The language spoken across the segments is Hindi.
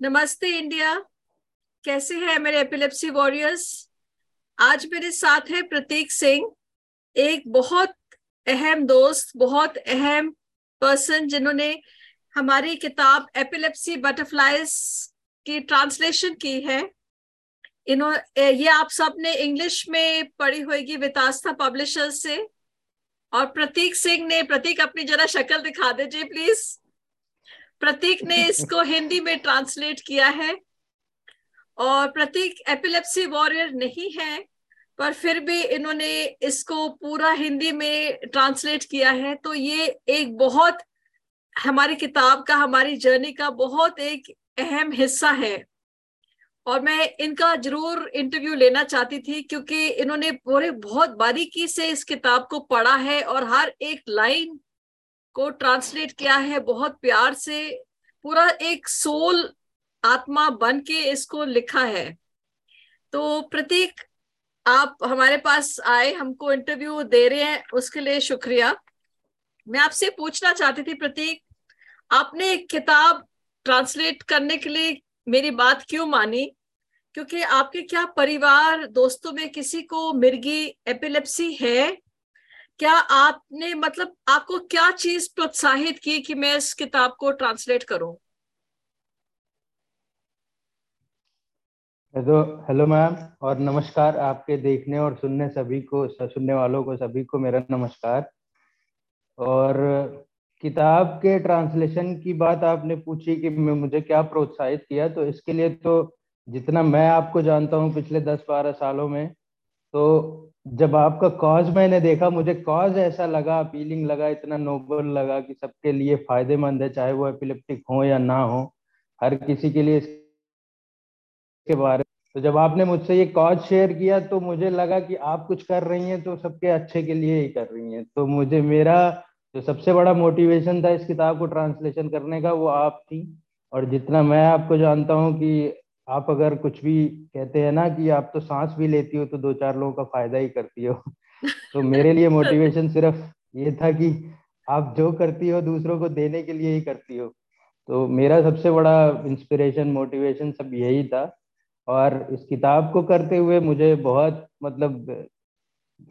नमस्ते इंडिया। कैसे हैं मेरे एपिलेप्सी वॉरियर्स? आज मेरे साथ है प्रतीक सिंह, एक बहुत अहम दोस्त, बहुत अहम पर्सन जिन्होंने हमारी किताब एपिलेप्सी बटरफ्लाइज की ट्रांसलेशन की है। इन्होंने ये आप सबने इंग्लिश में पढ़ी होगी वितास्था पब्लिशर्स से। और प्रतीक सिंह ने प्रतीक अपनी जरा शक्ल दिखा दीजिए प्लीज़ प्रतीक ने इसको हिंदी में ट्रांसलेट किया है। और प्रतीक एपिलेप्सी वॉरियर नहीं है पर फिर भी इन्होंने इसको पूरा हिंदी में ट्रांसलेट किया है। तो ये एक बहुत हमारी किताब का हमारी जर्नी का बहुत एक अहम हिस्सा है। और मैं इनका ज़रूर इंटरव्यू लेना चाहती थी क्योंकि इन्होंने पूरे बहुत बारीकी से इस किताब को पढ़ा है और हर एक लाइन को ट्रांसलेट किया है बहुत प्यार से। पूरा एक सोल आत्मा बन के इसको लिखा है। तो प्रतीक, आप हमारे पास आए, हमको इंटरव्यू दे रहे हैं, उसके लिए शुक्रिया। मैं आपसे पूछना चाहती थी, प्रतीक, आपने किताब ट्रांसलेट करने के लिए मेरी बात क्यों मानी? क्योंकि आपके क्या परिवार, दोस्तों में किसी को मिर्गी एपिलेप्सी है? क्या आपने मतलब आपको क्या चीज़ प्रोत्साहित की कि मैं इस किताब को ट्रांसलेट करूँ? हेलो हेलो मैम, और नमस्कार आपके देखने और सुनने सभी को, सुनने वालों को, सभी को मेरा नमस्कार। और किताब के ट्रांसलेशन की बात आपने पूछी कि मुझे क्या प्रोत्साहित किया तो इसके लिए तो जितना मैं आपको जानता हूँ पिछले दस बारह सालों में तो जब आपका कॉज मैंने देखा, मुझे कॉज ऐसा लगा अपीलिंग लगा, इतना नोबल लगा कि सबके लिए फ़ायदेमंद है, चाहे वो एपिलेप्टिक हो या ना हो, हर किसी के लिए इसके बारे तो जब आपने मुझसे ये कॉज शेयर किया तो मुझे लगा कि आप कुछ कर रही हैं तो सबके अच्छे के लिए ही कर रही हैं। तो मुझे मेरा जो सबसे बड़ा मोटिवेशन था इस किताब को ट्रांसलेशन करने का, वो आप थी। और जितना मैं आपको जानता हूँ कि आप अगर कुछ भी कहते हैं ना कि आप तो सांस भी लेती हो तो दो चार लोगों का फ़ायदा ही करती हो। तो मेरे लिए मोटिवेशन सिर्फ़ ये था कि आप जो करती हो, दूसरों को देने के लिए ही करती हो। तो मेरा सबसे बड़ा इंस्पिरेशन मोटिवेशन सब यही था। और इस किताब को करते हुए मुझे बहुत मतलब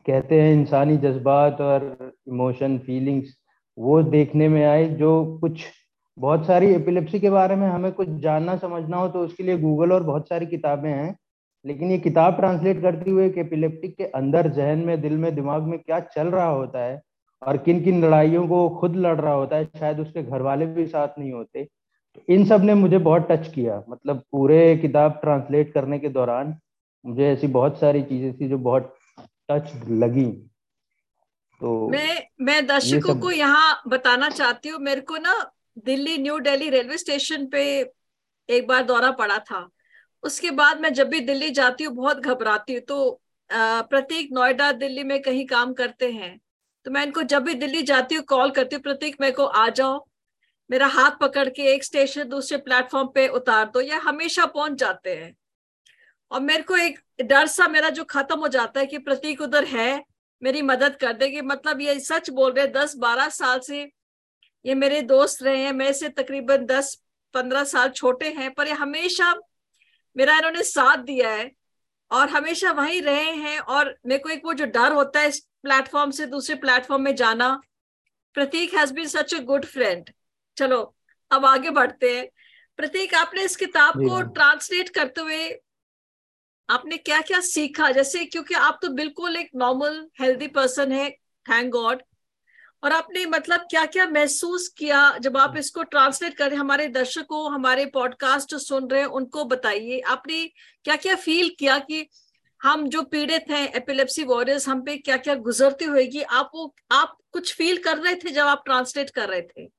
कहते हैं इंसानी जज्बात और इमोशन फीलिंग्स वो देखने में आए जो कुछ बहुत सारी एपिलेप्सी के बारे में हमें कुछ जानना समझना हो तो उसके लिए गूगल और बहुत सारी किताबें हैं। लेकिन ये किताब ट्रांसलेट करती हुए एपिलेप्टिक के अंदर जहन में दिल में दिमाग में क्या चल रहा होता है और किन किन लड़ाइयों को खुद लड़ रहा होता है शायद उसके घर वाले भी साथ नहीं होते। इन सबने मुझे बहुत टच किया। मतलब पूरे किताब ट्रांसलेट करने के दौरान मुझे ऐसी बहुत सारी चीज़ें थी जो बहुत टच लगी। तो मैं मैं दर्शकों को यहाँ बताना चाहती हूँ मेरे को ना Delhi, new Delhi railway station पे एक बार दौरा पड़ा था। उसके बाद मैं जब भी दिल्ली जाती हूँ, बहुत घबराती हूँ। तो प्रतीक नोएडा दिल्ली में कहीं काम करते हैं। तो मैं इनको जब भी दिल्ली जाती हूँ, कॉल करती हूँ, प्रतीक, मेरे को आ जाओ। मेरा हाथ पकड़ के एक स्टेशन दूसरे प्लेटफॉर्म पे उतार दो। या हमेशा पहुँच जाते हैं। और मेरे को एक डर सा मेरा जो खत्म हो जाता है कि प्रतीक उधर है, मेरी मदद कर देगी। मतलब ये सच बोल रहे दस बारह साल से ये मेरे दोस्त रहे हैं मेरे से तकरीबन दस पंद्रह साल छोटे हैं पर ये हमेशा मेरा इन्होंने साथ दिया है और हमेशा वहीं रहे हैं और मेरे को एक वो जो डर होता है इस प्लेटफॉर्म से दूसरे प्लेटफॉर्म में जाना Prateek has been such a good friend चलो अब आगे बढ़ते हैं। प्रतीक आपने इस किताब को ट्रांसलेट करते हुए आपने क्या क्या सीखा? जैसे क्योंकि आप तो बिल्कुल एक नॉर्मल हेल्दी पर्सन है थैंक गॉड और आपने मतलब क्या क्या महसूस किया जब आप इसको ट्रांसलेट कर रहे हमारे दर्शकों हमारे पॉडकास्ट सुन रहे हैं उनको बताइए। आपने क्या क्या फील किया कि हम जो पीड़ित हैं एपिलेप्सी वॉरियर्स हम पे क्या क्या गुजरती होगी आप वो आप कुछ फील कर रहे थे जब आप ट्रांसलेट कर रहे थे?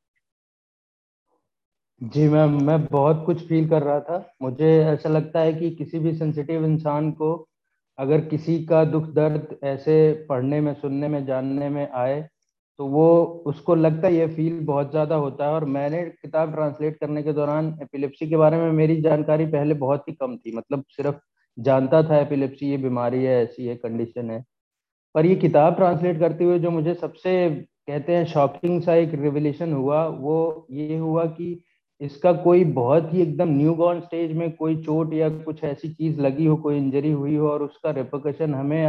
जी मैम मैं बहुत कुछ फील कर रहा था। मुझे ऐसा लगता है कि किसी भी सेंसिटिव इंसान को अगर किसी का दुख दर्द ऐसे पढ़ने में सुनने में जानने में आए तो वो, उसको लगता है ये फील बहुत ज़्यादा होता है और मैंने किताब ट्रांसलेट करने के दौरान एपिलेप्सी के बारे में मेरी जानकारी पहले बहुत ही कम थी। मतलब सिर्फ़ जानता था एपिलेप्सी ये बीमारी है, ऐसी है कंडीशन है। पर ये किताब ट्रांसलेट करते हुए जो मुझे सबसे कहते हैं शॉकिंग सा एक रिवलेशन हुआ, वो ये हुआ कि इसका कोई बहुत ही एकदम न्यू बॉर्न स्टेज में कोई चोट या कुछ ऐसी चीज़ लगी हो, कोई इंजरी हुई हो और उसका रिपोकशन हमें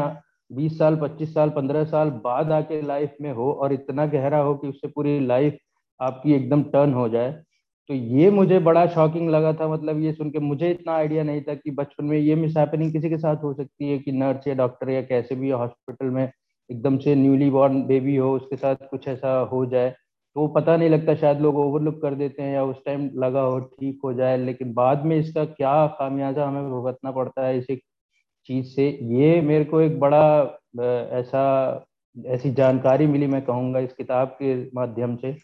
बीस साल, पच्चीस साल, पंद्रह साल बाद आके लाइफ में हो और इतना गहरा हो कि उससे पूरी लाइफ आपकी एकदम टर्न हो जाए तो ये मुझे बड़ा शॉकिंग लगा था। मतलब ये सुन के मुझे इतना आइडिया नहीं था कि बचपन में ये मिस हैपनिंग किसी के साथ हो सकती है कि नर्स या डॉक्टर या कैसे भी हॉस्पिटल में एकदम से न्यूली बॉर्न बेबी हो, उसके साथ कुछ ऐसा हो जाए तो पता नहीं लगता। शायद लोग ओवरलुक कर देते हैं या उस टाइम लगा हो ठीक हो जाए, लेकिन बाद में इसका क्या खामियाजा हमें भुगतना पड़ता है, इसी चीज़ से। ये मेरे को एक बड़ा ऐसा ऐसी जानकारी मिली मैं कहूँगा इस किताब के माध्यम से।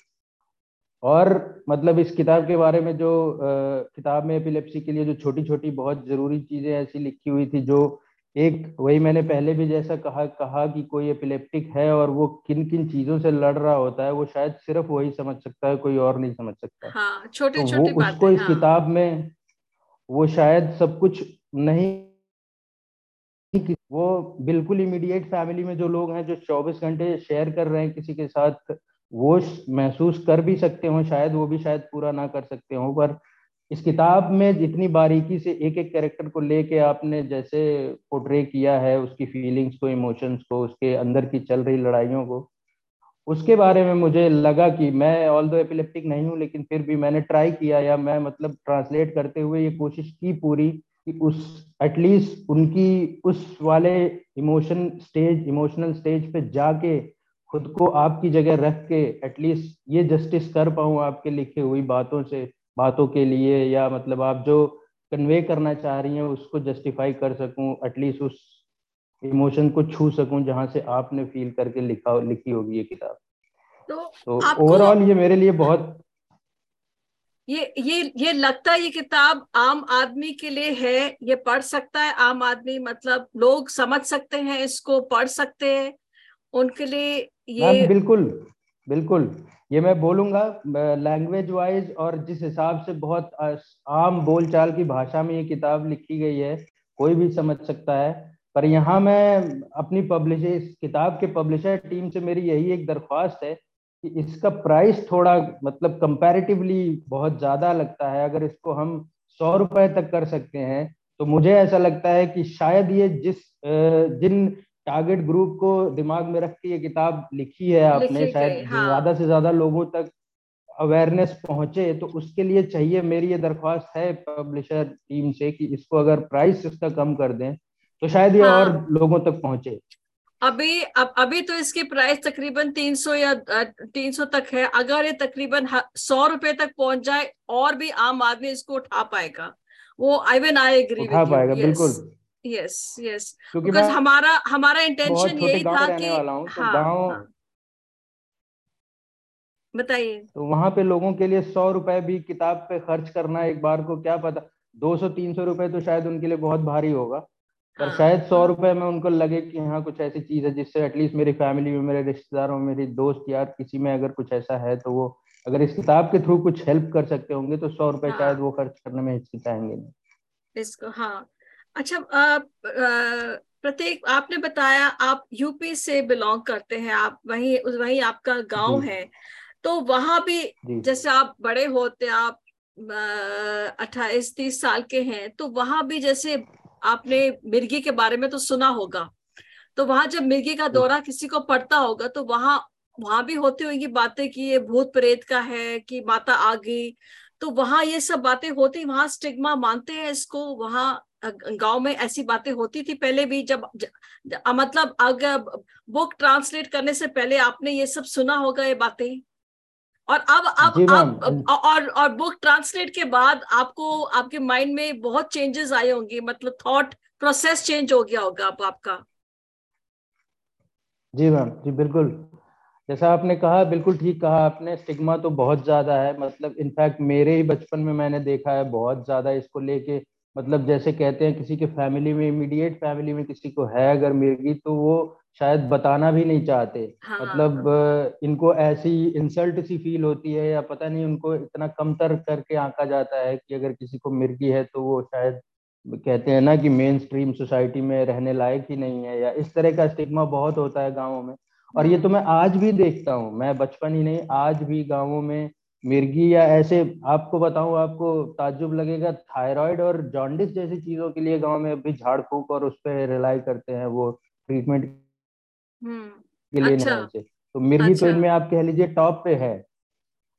और मतलब इस किताब के बारे में जो किताब में एपिलेप्सी के लिए जो छोटी छोटी बहुत ज़रूरी चीज़ें ऐसी लिखी हुई थी जो एक वही मैंने पहले भी जैसा कहा कहा कि कोई एपिलेप्टिक है और वो किन किन चीज़ों से लड़ रहा होता है वो शायद सिर्फ़ वही समझ सकता है कोई और नहीं समझ सकता। हाँ, छोटी तो छोटी वो उसको इस हाँ. किताब में वो शायद सब कुछ नहीं वो बिल्कुल इमीडिएट फैमिली में जो लोग हैं, जो 24 घंटे शेयर कर रहे हैं किसी के साथ, वो महसूस कर भी सकते हो, शायद वो भी शायद पूरा ना कर सकते हो, पर इस किताब में जितनी बारीकी से एक एक कैरेक्टर को लेके आपने जैसे पोर्ट्रे किया है, उसकी फीलिंग्स को इमोशंस को, उसके अंदर की चल रही लड़ाइयों को, उसके बारे में मुझे लगा कि मैं ऑल दो एपिलेप्टिक नहीं हूँ, लेकिन फिर भी मैंने ट्राई किया या मैं मतलब ट्रांसलेट करते हुए ये कोशिश की पूरी कि उस एटलीस्ट उनकी उस वाले इमोशन स्टेज इमोशनल स्टेज पे जाके खुद को आपकी जगह रख के एटलीस्ट ये जस्टिस कर पाऊँ आपके लिखे हुई बातों से बातों के लिए या मतलब आप जो कन्वे करना चाह रही हैं उसको जस्टिफाई कर सकूँ एटलीस्ट उस इमोशन को छू सकूँ जहाँ से आपने फील करके लिखा लिखी होगी ये किताब। तो ओवरऑल तो ये मेरे लिए बहुत ये ये ये लगता है ये किताब आम आदमी के लिए है, ये पढ़ सकता है, आम आदमी मतलब लोग समझ सकते हैं, इसको पढ़ सकते हैं, उनके लिए ये बिल्कुल बिल्कुल। ये मैं बोलूँगा लैंग्वेज वाइज और जिस हिसाब से बहुत आम बोलचाल की भाषा में ये किताब लिखी गई है, कोई भी समझ सकता है। पर यहाँ मैं अपनी पब्लिशर इस किताब के पब्लिशर टीम से मेरी यही एक दरख्वास्त है इसका प्राइस थोड़ा मतलब कंपैरेटिवली बहुत ज़्यादा लगता है अगर इसको हम सौ रुपए तक कर सकते हैं तो मुझे ऐसा लगता है कि शायद ये जिस जिन टारगेट ग्रुप को दिमाग में रख के ये किताब लिखी है आपने शायद हाँ। ज़्यादा से ज़्यादा लोगों तक अवेयरनेस पहुँचे तो उसके लिए चाहिए मेरी ये दरख्वास्त है पब्लिशर टीम से कि इसको अगर प्राइस इसका कम कर दें तो शायद ये हाँ। और लोगों तक पहुँचे अभी अब अभी तो इसकी प्राइस तकरीबन 300 या 300 तक है। अगर ये तकरीबन सौ रुपए तक पहुँच जाए और भी आम आदमी इसको उठा पाएगा। वो आई वन आई एग्री उठा पाएगा बिल्कुल। यस यस बिकॉज़ हमारा हमारा इंटेंशन यही था कि तो हाँ, हाँ, बताइए। तो वहाँ पे लोगों के लिए सौ रुपए भी किताब पे खर्च करना एक बार को क्या पता दो सौ तीन सौ रुपए तो शायद उनके लिए बहुत भारी होगा। पर हाँ, शायद सौ रुपए में उनको लगे कि हाँ कुछ ऐसी चीज़ है जिससे एटलीस्ट मेरी फैमिली में मेरे रिश्तेदारों में मेरी दोस्त यार किसी में अगर कुछ ऐसा है तो वो अगर इस किताब के थ्रू कुछ हेल्प कर सकते होंगे तो सौ रुपए हाँ, शायद वो खर्च करने में हिचकिचाएँगे नहीं। इसको हाँ। अच्छा प्रत्येक आपने बताया आप यूपी से बिलोंग करते हैं आप वही वही आपका गाँव है। तो वहाँ भी जैसे आप बड़े होते आप अट्ठाईस तीस साल के हैं तो वहाँ भी जैसे आपने मिर्गी के बारे में तो सुना होगा। तो वहाँ जब मिर्गी का दौरा किसी को पड़ता होगा तो वहाँ वहाँ भी होती होगी बातें कि ये भूत प्रेत का है कि माता आ गई। तो वहाँ ये सब बातें होती वहाँ स्टिग्मा मानते हैं इसको वहाँ गाँव में ऐसी बातें होती थी पहले भी जब ज, ज, मतलब अगर बुक ट्रांसलेट करने से पहले आपने ये सब सुना होगा ये बातें? और अब अब अब और और बुक ट्रांसलेट के बाद आपको आपके माइंड में बहुत चेंजेस आए होंगे मतलब थॉट प्रोसेस चेंज हो गया होगा आप, आपका। जी मैम जी बिल्कुल। जैसा आपने कहा बिल्कुल ठीक कहा आपने स्टिग्मा तो बहुत ज़्यादा है मतलब इनफैक्ट मेरे ही बचपन में मैंने देखा है बहुत ज़्यादा इसको लेके मतलब जैसे कहते हैं किसी के फैमिली में इमीडिएट फैमिली में किसी को है अगर मिर्गी तो वो शायद बताना भी नहीं चाहते हाँ, मतलब हाँ. इनको ऐसी इंसल्ट सी फील होती है या पता नहीं उनको इतना कमतर करके आंका जाता है कि अगर किसी को मिर्गी है तो वो शायद कहते हैं ना कि मेन स्ट्रीम सोसाइटी में रहने लायक ही नहीं है या इस तरह का स्टिग्मा बहुत होता है गाँवों में और ये तो मैं आज भी देखता हूँ मैं बचपन ही नहीं आज भी गाँवों में मिर्गी या ऐसे आपको बताऊँ आपको ताजुब लगेगा थायराइड और जॉन्डिस जैसी चीज़ों के लिए गाँव में अभी झाड़ फूक और उस पर रिलाई करते हैं वो ट्रीटमेंट के लिए अच्छा। से तो मिर्गी तो अच्छा। इनमें आप कह लीजिए टॉप पे है।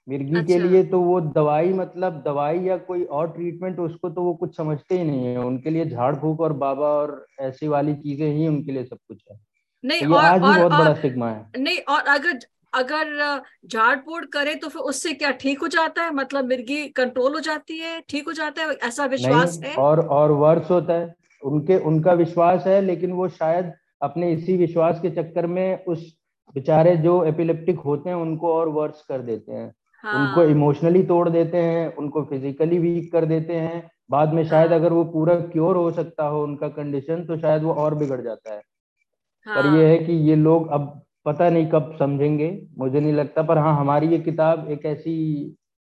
मिर्गी के अच्छा। लिए तो वो दवाई मतलब दवाई या कोई और ट्रीटमेंट उसको तो वो कुछ समझते ही नहीं है। उनके लिए झाड़ फूक और बाबा और ऐसी वाली चीज़ें ही उनके लिए सब कुछ है। नहीं तो और आज भी और बहुत बड़ा सिग्मा है। नहीं और अगर अगर झाड़ फूड़ करे तो फिर उससे क्या ठीक हो जाता है? मतलब मिर्गी कंट्रोल हो जाती है? ठीक हो जाता है? ऐसा विश्वास नहीं है? और और वर्ष होता है। उनके उनका विश्वास है लेकिन वो शायद अपने इसी विश्वास के चक्कर में उस बेचारे जो एपिलेप्टिक होते हैं उनको और वर्स कर देते हैं। हाँ। उनको हाँ इमोशनली तोड़ देते हैं उनको फिजिकली वीक कर देते हैं। बाद में शायद हाँ। अगर वो पूरा क्योर हो सकता हो उनका कंडीशन तो शायद वो और बिगड़ जाता है। पर ये हाँ है कि ये लोग अब पता नहीं कब समझेंगे मुझे नहीं लगता। पर हाँ हमारी ये किताब एक ऐसी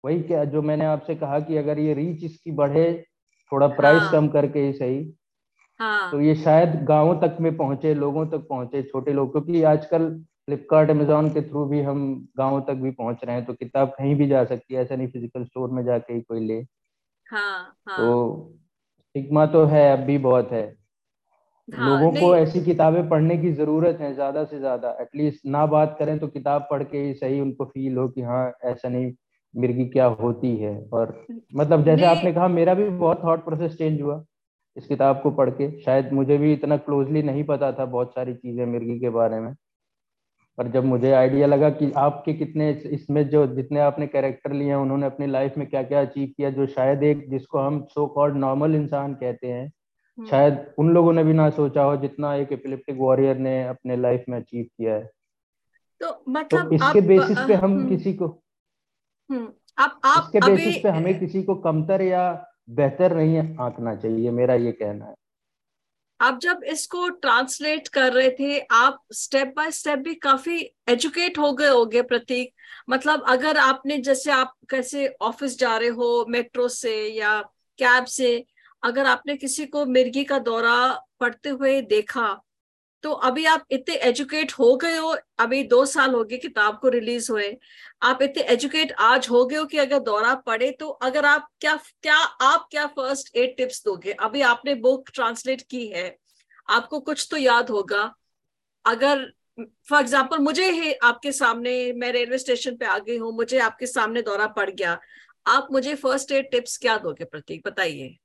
वही क्या जो मैंने आपसे कहा कि अगर ये रीच इसकी बढ़े थोड़ा प्राइस हाँ। कम करके ही सही। हाँ। तो ये शायद गाँवों तक में पहुँचे लोगों तक पहुँचे छोटे लोग क्योंकि आजकल फ्लिपकार्ट अमेजोन के थ्रू भी हम गाँवों तक भी पहुँच रहे हैं तो किताब कहीं भी जा सकती है ऐसा नहीं फ़िज़िकल स्टोर में जाके ही कोई ले। हाँ तो हाँ स्टिग्मा तो है अब भी बहुत है। हाँ लोगों को ऐसी किताबें पढ़ने की ज़रूरत है ज़्यादा से ज़्यादा। एटलीस्ट ना बात करें तो किताब पढ़ के ही सही उनको फील हो कि हाँ ऐसा नहीं मिर्गी क्या होती है। और मतलब जैसे आपने कहा मेरा भी बहुत थॉट प्रोसेस चेंज हुआ। इस किताब को पढ़ के। शायद मुझे भी इतना क्लोजली नहीं पता था बहुत सारी चीज़ें मिर्गी के बारे में। पर जब मुझे आइडिया लगा कि आपके कितने इसमें जो जितने आपने कैरेक्टर लिए हैं उन्होंने अपनी लाइफ में क्या क्या अचीव किया जो शायद एक जिसको हम सो कॉल्ड नॉर्मल इंसान कहते हैं हम्म, शायद उन लोगों ने भी ना सोचा हो जितना एक एपिलेप्टिक वॉरियर ने अपने लाइफ में अचीव किया है। तो मतलब तो मतलब इसके आप बेसिस पे हम हम्म। किसी को हम्म। आप आप इसके बेसिस पे हमें किसी को कमतर या बेहतर नहीं आंकना चाहिए, मेरा ये कहना है। आप जब इसको ट्रांसलेट कर रहे थे, आप स्टेप बाय स्टेप भी काफ़ी एजुकेट हो गए होगे प्रतीक। मतलब अगर आपने जैसे आप कैसे ऑफ़िस जा रहे हो मेट्रो से या कैब से, अगर आपने किसी को मिर्गी का दौरा पड़ते हुए देखा तो अभी आप इतने एजुकेट हो गए हो, अभी दो साल हो गए किताब को रिलीज़ हुए। आप इतने एजुकेट आज हो गए हो कि अगर दौरा पड़े तो अगर आप क्या क्या, आप क्या फ़र्स्ट एड टिप्स दोगे? अभी आपने बुक ट्रांसलेट की है। आपको कुछ तो याद होगा। अगर फॉर एग्ज़ाम्पल मुझे ही आपके सामने, मैं रेलवे स्टेशन पे आ गई हूँ, मुझे आपके सामने दौरा पड़ गया। आप मुझे फ़र्स्ट एड टिप्स क्या दोगे प्रतीक? बताइए।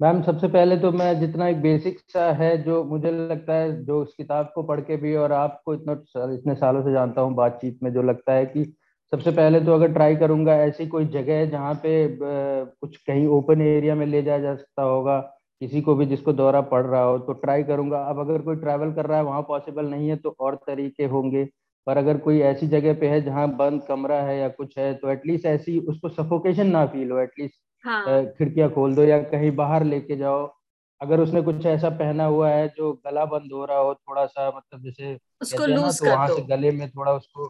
मैम, सबसे पहले तो मैं जितना एक बेसिक सा है जो मुझे लगता है, जो उस किताब को पढ़ के भी और आपको इतना, इतने सालों से जानता हूँ बातचीत में, जो लगता है कि सबसे पहले तो अगर ट्राई करूँगा, ऐसी कोई जगह है जहाँ पे कुछ कहीं ओपन एरिया में ले जाया जा सकता होगा, किसी को भी जिसको दौरा पड़ रहा हो तो ट्राई करूँगा। अब अगर कोई ट्रैवल कर रहा है, वहाँ पॉसिबल नहीं है तो और तरीके होंगे। पर अगर कोई ऐसी जगह पे है जहाँ बंद कमरा है या कुछ है तो एटलीस्ट ऐसी उसको सफोकेशन ना फील हो एटलीस्ट हाँ। खिड़कियाँ खोल दो या कहीं बाहर लेके जाओ। अगर उसने कुछ ऐसा पहना हुआ है जो गला बंद हो रहा हो थोड़ा सा मतलब जैसे उसको लूज तो कर वहाँ दो। से गले में थोड़ा उसको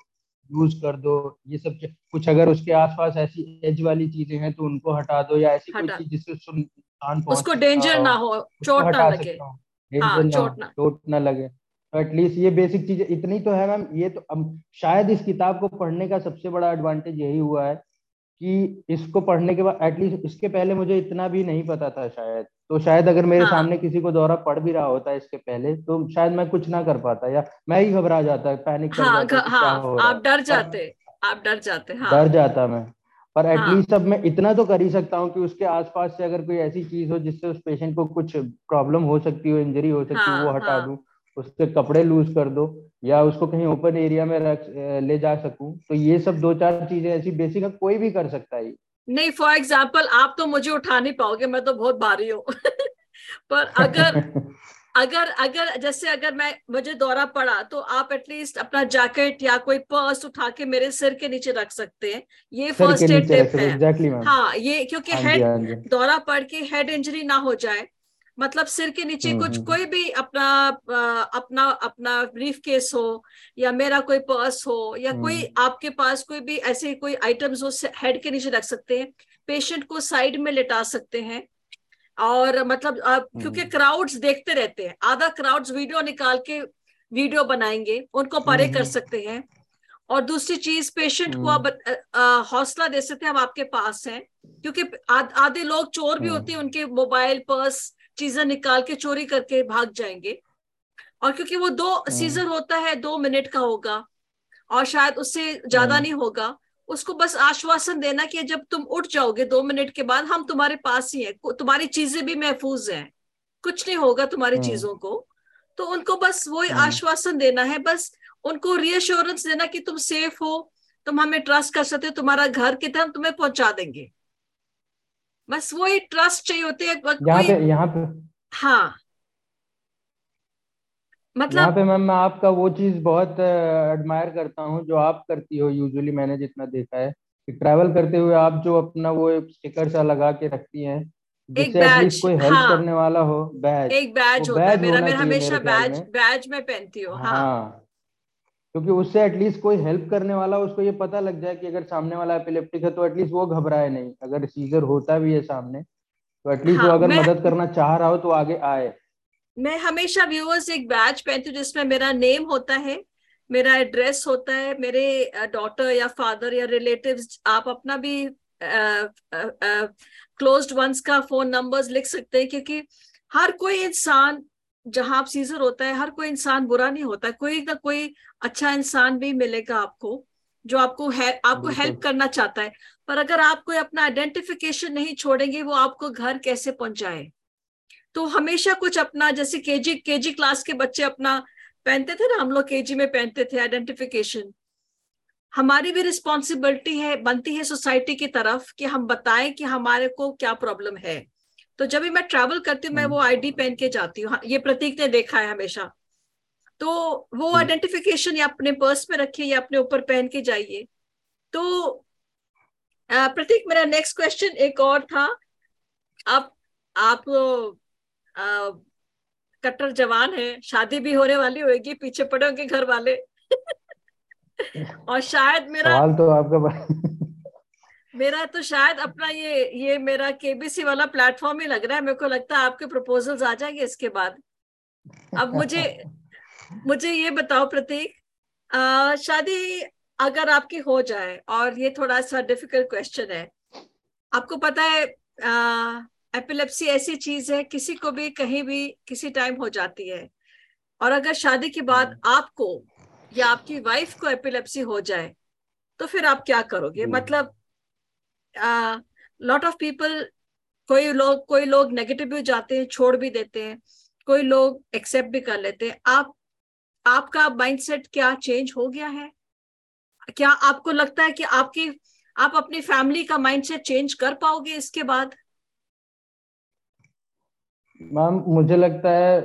यूज़ कर दो ये सब कुछ अगर उसके आसपास ऐसी एज वाली चीज़ें हैं तो उनको हटा दो या ऐसी कोई चीज़ जिससे उसको नुकसान उसको डेंजर हो ना हो चोट ना हटा लगे। सकता हूँ। डेंजर ना चोट ना। चोट ना लगे। तो एटलीस्ट ये बेसिक चीज़ें इतनी तो है मैम ये तो अब शायद इस किताब को पढ़ने का सबसे बड़ा एडवांटेज यही हुआ है कि इसको पढ़ने के बाद एटलीस्ट इसके पहले मुझे इतना भी नहीं पता था शायद। तो शायद अगर मेरे हाँ। सामने किसी को दौरा पड़ भी रहा होता इसके पहले तो शायद मैं कुछ ना कर पाता या मैं ही घबरा जाता पैनिक कर हाँ जाता घ- कि क्या हाँ हो रहा आप है डर जाते आप डर जाते हाँ। डर जाता मैं। पर हाँ। एटलीस्ट अब मैं इतना तो कर ही सकता हूँ कि उसके आसपास से अगर कोई ऐसी चीज़ हो जिससे उस पेशेंट को कुछ प्रॉब्लम हो सकती हो इंजरी हो सकती हो वो हाँ हटा हाँ। दूँ। उसके कपड़े लूज कर दो या उसको कहीं ओपन एरिया में रख ले जा सकूँ। तो ये सब दो चार चीज़ें ऐसी बेसिक है कोई भी कर सकता है नहीं फॉर एग्ज़ाम्पल आप तो मुझे उठा नहीं पाओगे मैं तो बहुत भारी हूँ। पर अगर अगर अगर जैसे अगर मैं मुझे दौरा पड़ा तो आप एटलीस्ट अपना जैकेट या कोई पर्स उठा के मेरे सिर के नीचे रख सकते हैं। ये फ़र्स्ट एड टिप है मैम हाँ ये क्योंकि हाँ हेड हाँ दौरा पड़ के हेड इंजरी ना हो जाए। मतलब सिर के नीचे हम्म कुछ हम्म कोई भी अपना अपना अपना ब्रीफ केस हो या मेरा कोई पर्स हो या कोई हम्म। आपके पास कोई भी ऐसे कोई आइटम्स हो हेड के नीचे रख सकते हैं पेशेंट को साइड में लेटा सकते हैं। और मतलब अ, क्योंकि क्राउड्स देखते रहते हैं आधा क्राउड्स वीडियो निकाल के वीडियो बनाएँगे उनको परे कर। सकते हैं। और दूसरी चीज़ पेशेंट को हम्म। हौसला दे सकते हैं हम आपके पास हैं क्योंकि आधे लोग चोर भी होते हैं उनके मोबाइल पर्स चीज़ें निकाल के चोरी करके भाग जाएँगे। और क्योंकि वो दो सीजर होता है दो मिनट का होगा और शायद उससे ज़्यादा नहीं होगा उसको बस आश्वासन देना कि जब तुम उठ जाओगे दो मिनट के बाद हम तुम्हारे पास ही हैं तुम्हारी चीज़ें भी महफूज हैं कुछ नहीं होगा तुम्हारी हम्म। चीज़ों को। तो उनको बस वही। आश्वासन देना है बस उनको रियश्योरेंस देना कि तुम सेफ़ हो तुम हमें ट्रस्ट कर सकते हो तुम्हारा घर कितना हम तुम्हें पहुँचा देंगे। बस वही ट्रस्ट चाहिए होते हैं यहाँ पे यहाँ पे हाँ। मतलब यहाँ पे मैम मैं आपका वो चीज़ बहुत एडमायर करता हूँ जो आप करती हो। यूजुअली मैंने जितना देखा है कि ट्रैवल करते हुए आप जो अपना वो स्टिकर सा लगा के रखती हैं जिससे एटलीस्ट कोई हेल्प हाँ, करने वाला हो बैज एक बैज होता है मेरा मेरा हमेशा बैज बैज में पहनती हूँ हाँ, हाँ। क्योंकि उससे एटलीस्ट कोई हेल्प करने वाला उसको ये पता लग जाए कि अगर सामने वाला एपिलेप्टिक है तो एटलीस्ट वो घबराए नहीं। अगर सीजर होता भी है सामने तो एटलीस्ट हाँ, वो अगर मदद करना चाह रहा हो तो आगे आए। मैं हमेशा व्यूअर्स एक बैच पहनती हूँ जिसमें मेरा नेम होता है मेरा एड्रेस होता है मेरे डॉटर या फादर या रिलेटिव्स आप अपना भी क्लोज्ड वंस का फ़ोन नंबर्स लिख सकते हैं क्योंकि हर कोई इंसान जहाँ आप सीजर होता है हर कोई इंसान बुरा नहीं होता। कोई ना कोई अच्छा इंसान भी मिलेगा आपको जो आपको है आपको हेल्प करना चाहता है। पर अगर आप कोई अपना आइडेंटिफिकेशन नहीं छोड़ेंगे वो आपको घर कैसे पहुँचाए? तो हमेशा कुछ अपना जैसे केजी केजी क्लास के बच्चे अपना पहनते थे ना हम लोग केजी में पहनते थे आइडेंटिफिकेशन हमारी भी रिस्पॉन्सिबिलिटी है बनती है सोसाइटी की तरफ़ कि हम बताएँ कि हमारे को क्या प्रॉब्लम है। तो जब भी मैं ट्रैवल करती हूँ मैं वो आईडी पहन के जाती हूँ। हाँ, ये प्रतीक ने देखा है हमेशा। तो वो आइडेंटिफिकेशन या अपने पर्स में रखिए या अपने ऊपर पहन के जाइए। तो प्रतीक मेरा नेक्स्ट क्वेश्चन एक और था। आप आप कट्टर जवान है शादी भी होने वाली होगी पीछे पड़े होंगे घर वाले। और शायद मेरा सवाल तो आपका मेरा तो शायद अपना ये ये मेरा केबीसी वाला प्लेटफॉर्म ही लग रहा है मेरे को लगता है आपके प्रपोजल्स आ जाएँगे इसके बाद अब मुझे मुझे ये बताओ प्रतीक शादी अगर आपकी हो जाए और ये थोड़ा सा डिफ़िकल्ट क्वेश्चन है आपको पता है एपिलेप्सी ऐसी चीज़ है किसी को भी कहीं भी किसी टाइम हो जाती है और अगर शादी के बाद हम्म। आपको या आपकी वाइफ को एपिलेप्सी हो जाए तो फिर आप क्या करोगे हम्म। मतलब लॉट ऑफ़ पीपल कोई लोग कोई लोग नेगेटिव भी जाते हैं, छोड़ भी देते हैं, कोई लोग एक्सेप्ट भी कर लेते हैं। आप, आपका माइंडसेट क्या चेंज हो गया है? क्या आपको लगता है कि आपकी, आप अपनी फैमिली का माइंडसेट चेंज कर पाओगे इसके बाद? मैम मुझे लगता है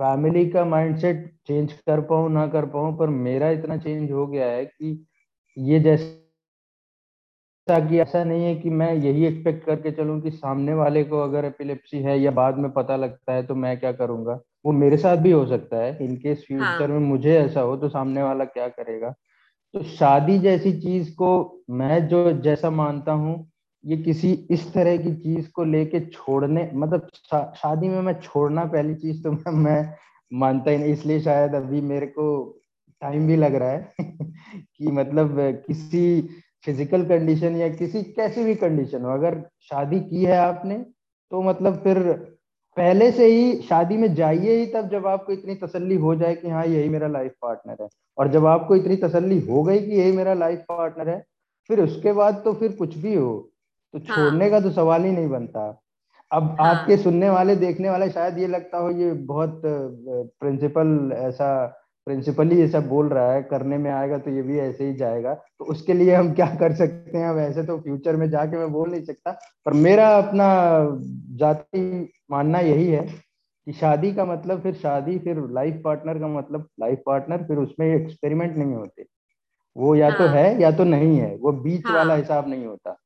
फैमिली का माइंडसेट चेंज कर पाऊँ, ना कर पाऊँ, पर मेरा इतना चेंज हो गया है कि ये जैसा कि ऐसा नहीं है कि मैं यही एक्सपेक्ट करके चलूँ कि सामने वाले को अगर एपिलेप्सी है या बाद में पता लगता है तो मैं क्या करूँगा? वो मेरे साथ भी हो सकता है। इनकेस फ्यूचर हाँ. में मुझे ऐसा हो तो सामने वाला क्या करेगा? तो शादी जैसी चीज़ को मैं जो जैसा मानता हूँ ये किसी इस तरह की चीज़ को लेके छोड़ने मतलब शा, शादी में मैं छोड़ना पहली चीज़ तो मैं, मैं मानता ही नहीं। इसलिए शायद अभी मेरे को टाइम भी लग रहा है कि मतलब किसी फ़िज़िकल कंडीशन या किसी कैसी भी कंडीशन हो अगर शादी की है आपने तो मतलब फिर पहले से ही शादी में जाइए ही तब जब आपको इतनी तसल्ली हो जाए कि हाँ यही मेरा लाइफ पार्टनर है और जब आपको इतनी तसल्ली हो गई कि यही मेरा लाइफ पार्टनर है फिर उसके बाद तो फिर कुछ भी हो तो हाँ। छोड़ने का तो सवाल ही नहीं बनता अब हाँ. आपके सुनने वाले देखने वाले शायद ये लगता हो ये बहुत प्रिंसिपल ऐसा प्रिंसिपली ऐसा बोल रहा है करने में आएगा तो ये भी ऐसे ही जाएगा। तो उसके लिए हम क्या कर सकते हैं? वैसे तो फ्यूचर में जाके मैं बोल नहीं सकता। पर मेरा अपना जाति मानना यही है कि शादी का मतलब फिर शादी फिर लाइफ पार्टनर का मतलब लाइफ पार्टनर फिर उसमें एक्सपेरिमेंट नहीं होते। वो या तो हाँ. तो है या तो नहीं है। वो बीच हाँ. वाला हिसाब नहीं होता।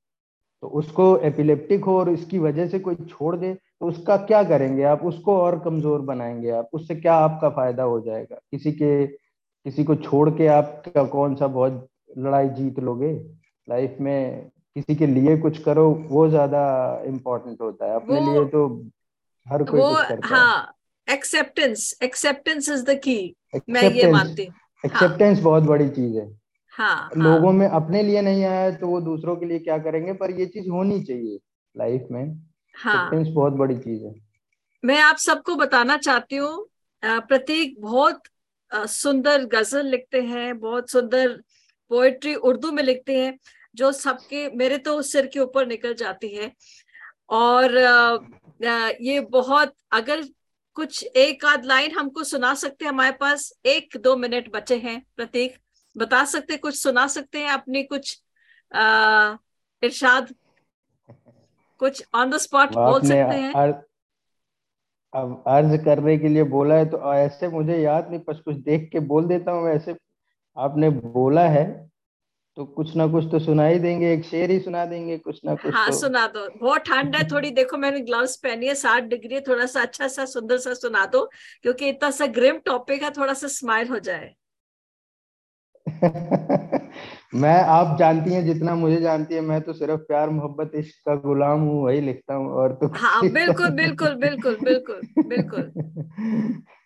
तो उसको एपिलेप्टिक हो और इसकी वजह से कोई छोड़ दे उसका क्या करेंगे आप? उसको और कमज़ोर बनाएँगे आप। उससे क्या आपका फ़ायदा हो जाएगा? किसी के किसी को छोड़ के आप कौन सा बहुत लड़ाई जीत लोगे? लाइफ में किसी के लिए कुछ करो वो ज़्यादा इम्पोर्टेंट होता है। अपने लिए तो हर कोई वो कुछ करता हाँ। Acceptance acceptance is the key मैं ये मानती हूँ। एक्सेप्टेंस हाँ. बहुत बड़ी चीज़ है। हाँ, हाँ, लोगों में अपने लिए नहीं आया तो वो दूसरों के लिए क्या करेंगे? पर ये चीज़ होनी चाहिए लाइफ में। हाँ। बहुत बड़ी चीज़ है। मैं आप सबको बताना चाहती हूँ प्रतीक बहुत सुंदर गज़ल लिखते हैं बहुत सुंदर पोएट्री उर्दू में लिखते हैं जो सबके मेरे तो सिर के ऊपर निकल जाती है। और ये बहुत अगर कुछ एक आध लाइन हमको सुना सकते हैं हमारे पास एक दो मिनट बचे हैं प्रतीक। बता सकते कुछ सुना सकते हैं अपनी कुछ इरशाद? कुछ ऑन द स्पॉट बोल सकते हैं? अर, अब अर्ज़ करने के लिए बोला है तो ऐसे मुझे याद नहीं बस कुछ देख के बोल देता हूँ वैसे। आपने बोला है तो कुछ ना कुछ तो सुना ही देंगे एक शेर ही सुना देंगे कुछ ना कुछ हाँ तो... सुना दो। बहुत ठंड है थोड़ी देखो मैंने ग्लव्स पहनी है साठ डिग्री है थोड़ा सा अच्छा सा सुंदर सा सुना दो क्योंकि इतना सा ग्रिम टॉपिक है थोड़ा सा स्माइल हो जाए। मैं आप जानती हैं जितना मुझे जानती है मैं तो सिर्फ़ प्यार मोहब्बत इश्क का गुलाम हूँ वही लिखता हूँ और तो हाँ बिल्कुल बिल्कुल बिल्कुल बिल्कुल बिल्कुल।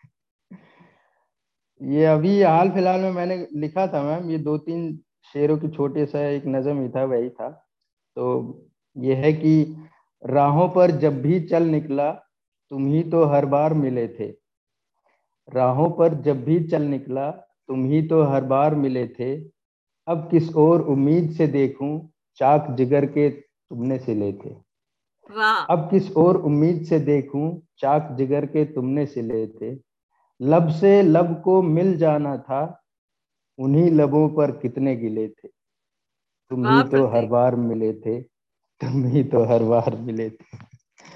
ये अभी हाल फ़िलहाल में मैंने लिखा था मैम ये दो तीन शेरों की छोटे सा एक नजम ही था वही था। तो ये है कि राहों पर जब भी चल निकला तुम ही तो हर बार मिले थे। राहों पर जब भी चल निकला तुम ही तो हर बार मिले थे। अब किस और उम्मीद से देखूँ चाक जिगर के तुमने सिले थे। अब किस और उम्मीद से देखूँ चाक जिगर के तुमने सिले थे। लब से लब को मिल जाना था उन्हीं लबों पर कितने गिले थे। तुम ही तो हर बार मिले थे तुम ही तो हर बार मिले थे।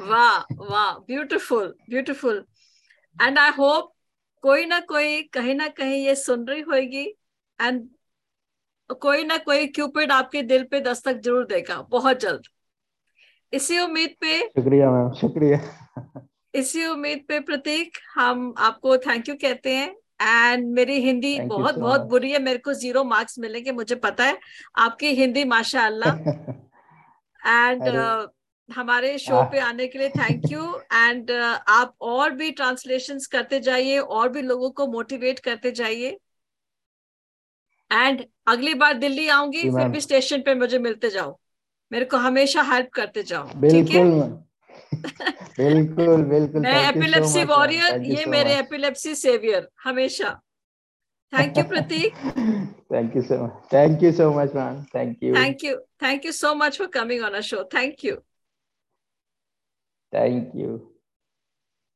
वाह वाह beautiful beautiful and I hope कोई ना कोई कहीं ना कहीं ये सुन रही होगी। एंड कोई ना कोई क्यूपिड आपके दिल पे दस्तक ज़रूर देगा बहुत जल्द। इसी उम्मीद पे शुक्रिया मैम शुक्रिया। इसी उम्मीद पे प्रतीक हम आपको थैंक यू कहते हैं। एंड मेरी हिंदी Thank बहुत so बहुत much. बुरी है मेरे को ज़ीरो मार्क्स मिलेंगे मुझे पता है। आपकी हिंदी माशाल्लाह। एंड uh, हमारे शो पे आने के लिए थैंक यू एंड आप और भी ट्रांसलेशंस करते जाइए और भी लोगों को मोटिवेट करते जाइए। एंड अगली बार दिल्ली आऊँगी फिर भी स्टेशन पे मुझे मिलते जाओ। मेरे को हमेशा हेल्प करते जाओ ठीक है? बिल्कुल बिल्कुल मैं एपिलेप्सी वॉरियर ये मेरे एपिलेप्सी सेवियर हमेशा। Thank you Prateek thank you so much thank you so much ma'am thank you thank you thank you so much for coming on a show thank you thank you